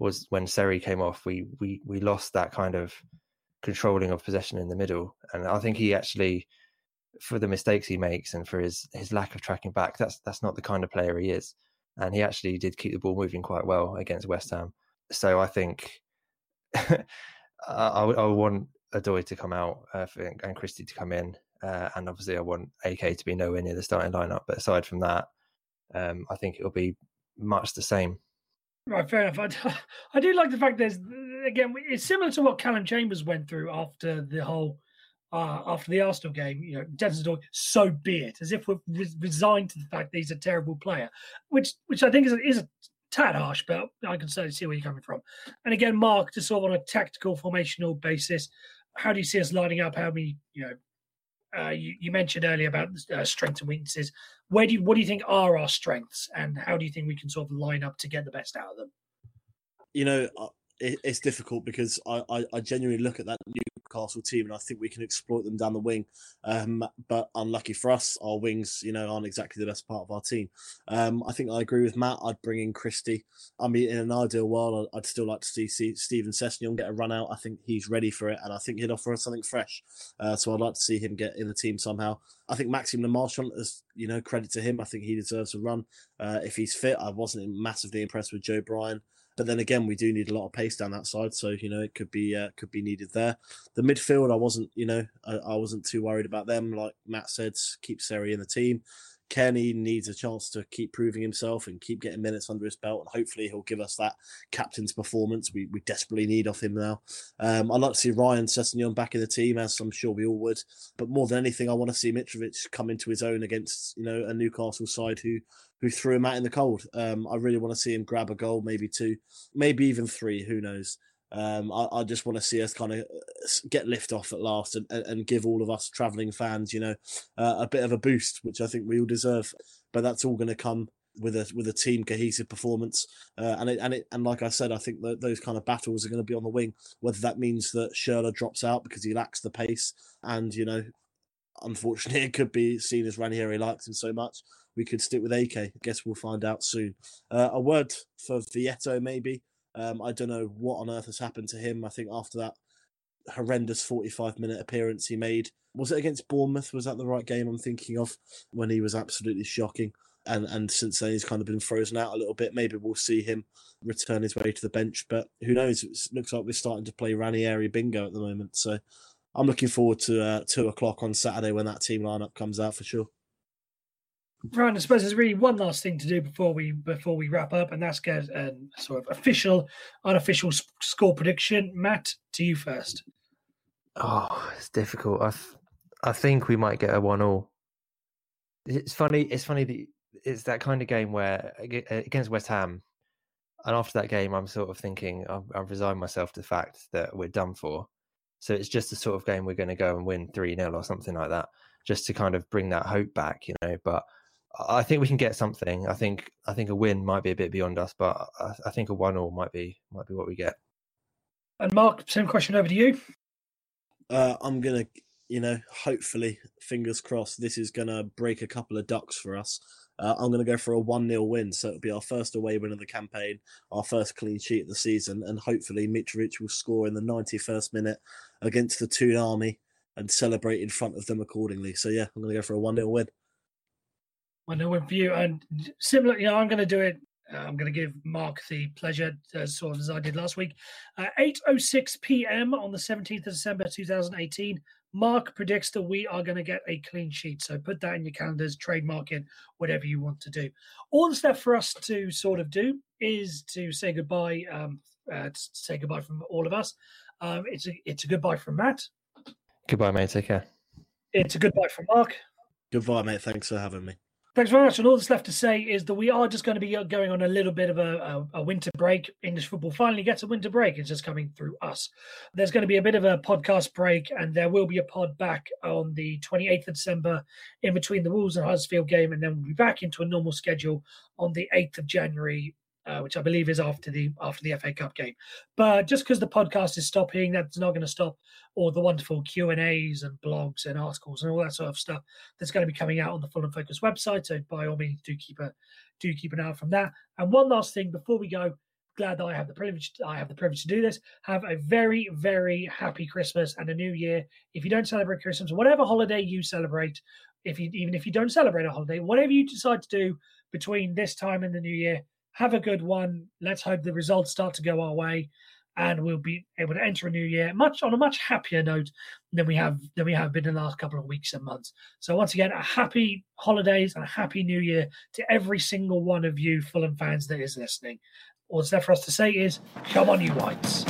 [SPEAKER 3] was when Seri came off. We we we lost that kind of controlling of possession in the middle, and I think he actually, for the mistakes he makes and for his his lack of tracking back, that's that's not the kind of player he is. And he actually did keep the ball moving quite well against West Ham. So I think I, I, want Odoi to come out uh, and Christie to come in, uh, and obviously I want AK to be nowhere near the starting lineup. But aside from that, um, I think it'll be much the same.
[SPEAKER 2] Right, fair enough. I, I do like the fact there's again it's similar to what Calum Chambers went through after the whole uh, after the Arsenal game. You know, Denis Odoi, so be it, as if we're resigned to the fact that he's a terrible player, which which I think is a, is a tad harsh, but I can certainly see where you're coming from. And again, Mark, just sort of on a tactical formational basis, how do you see us lining up? How many, you know, uh, you, you, mentioned earlier about uh, strengths and weaknesses. Where do you, what do you think are our strengths, and how do you think we can sort of line up to get the best out of them?
[SPEAKER 4] You know, it, it's difficult because I, I, I, genuinely look at that Newcastle team and I think we can exploit them down the wing. Um, but unlucky for us, our wings, you know, aren't exactly the best part of our team. Um, I think I agree with Matt. I'd bring in Christie. I mean, in an ideal world, I'd, still like to see, see Steven Sessegnon get a run out. I think he's ready for it, and I think he'd offer us something fresh. Uh, so I'd like to see him get in the team somehow. I think Maxime Le Marchand, as you know, credit to him. I think he deserves a run uh, if he's fit. I wasn't massively impressed with Joe Bryan. But then again, we do need a lot of pace down that side, so you know it could be uh, could be needed there. The midfield, I wasn't you know I, I wasn't too worried about them. Like Matt said, keep Seri in the team. Cairney needs a chance to keep proving himself and keep getting minutes under his belt, and hopefully he'll give us that captain's performance we, we desperately need off him now. Um, I'd like to see Ryan Sessegnon back in the team, as I'm sure we all would. But more than anything, I want to see Mitrovic come into his own against you know a Newcastle side who who threw him out in the cold. Um, I really want to see him grab a goal, maybe two, maybe even three. Who knows? Um, I, I, just want to see us kind of uh, get lift off at last and, and, give all of us travelling fans, you know, uh, a bit of a boost, which I think we all deserve. But that's all going to come with a with a team cohesive performance. Uh, and it, and it, and like I said, I think that those kind of battles are going to be on the wing. Whether that means that Schürrle drops out because he lacks the pace, and you know, unfortunately, it could be seen as Ranieri likes him so much. We could stick with AK. I guess we'll find out soon. Uh, a word for Vietto, maybe. Um, I don't know what on earth has happened to him. I think after that horrendous 45 minute appearance he made, was it against Bournemouth? Was that the right game I'm thinking of when he was absolutely shocking? And and since then he's kind of been frozen out a little bit. Maybe we'll see him return his way to the bench, but who knows? It looks like we're starting to play Ranieri bingo at the moment. So I'm looking forward to uh, two o'clock on Saturday when that team lineup comes out for sure.
[SPEAKER 2] Ryan, I suppose there's really one last thing to do before we before we wrap up, and that's get a sort of official, unofficial score prediction. Matt, to you first.
[SPEAKER 3] Oh, it's difficult. I th- I think we might get a one all. It's funny. It's funny that it's that kind of game where against West Ham, and after that game, I'm sort of thinking I've, I've resigned myself to the fact that we're done for. So it's just the sort of game we're going to go and win three 0 or something like that, just to kind of bring that hope back, you know. But I think we can get something. I think I think a win might be a bit beyond us, but I, I think a one all might be might be what we get.
[SPEAKER 2] And Mark, same question over to you.
[SPEAKER 4] Uh, I'm gonna, you know, hopefully, fingers crossed, this is gonna break a couple of ducks for us. Uh, I'm going to go for a 1 0 win. So it'll be our first away win of the campaign, our first clean sheet of the season. And hopefully, Mitrovic will score in the 91st minute against the Toon Army and celebrate in front of them accordingly. So, yeah, I'm going to go for a 1 0 win.
[SPEAKER 2] I know win for you. And similar, you know, I'm going to do it Uh, I'm going to give Mark the pleasure, uh, sort of as I did last week. Uh, 8:06 p.m. on the 17th of December 2018. Mark predicts that we are going to get a clean sheet. So put that in your calendars, trademark it, whatever you want to do. All that's left for us to sort of do is to say goodbye. Um, uh, to say goodbye from all of us. Um, it's a it's a goodbye from Matt.
[SPEAKER 3] Goodbye, mate. Take care.
[SPEAKER 2] It's a goodbye from Mark.
[SPEAKER 4] Goodbye, mate. Thanks for having me.
[SPEAKER 2] Thanks very much. And all that's left to say is that we are just going to be going on a little bit of a, a, a, winter break. English football finally gets a winter break. It's just coming through us. There's going to be a bit of a podcast break, and there will be a pod back on the 28th of December in between the Wolves and Huddersfield game. And then we'll be back into a normal schedule on the 8th of January uh, which I believe is after the after the FA Cup game. But just because the podcast is stopping, that's not going to stop all the wonderful Q and A's and blogs and articles and all that sort of stuff that's going to be coming out on the Fulham Focus website. So by all means, do keep a do keep an eye out from that. And one last thing before we go, glad that I have the privilege I have the privilege to do this. Have a very very happy Christmas and a New Year. If you don't celebrate Christmas, whatever holiday you celebrate, if you even if you don't celebrate a holiday, whatever you decide to do between this time and the New Year have a good one. Let's hope the results start to go our way, and we'll be able to enter a new year much on a much happier note than we have than we have been in the last couple of weeks and months. So once again, a happy holidays and a happy new year to every single one of you Fulham fans that is listening. All that's left for us to say is, come on, you whites.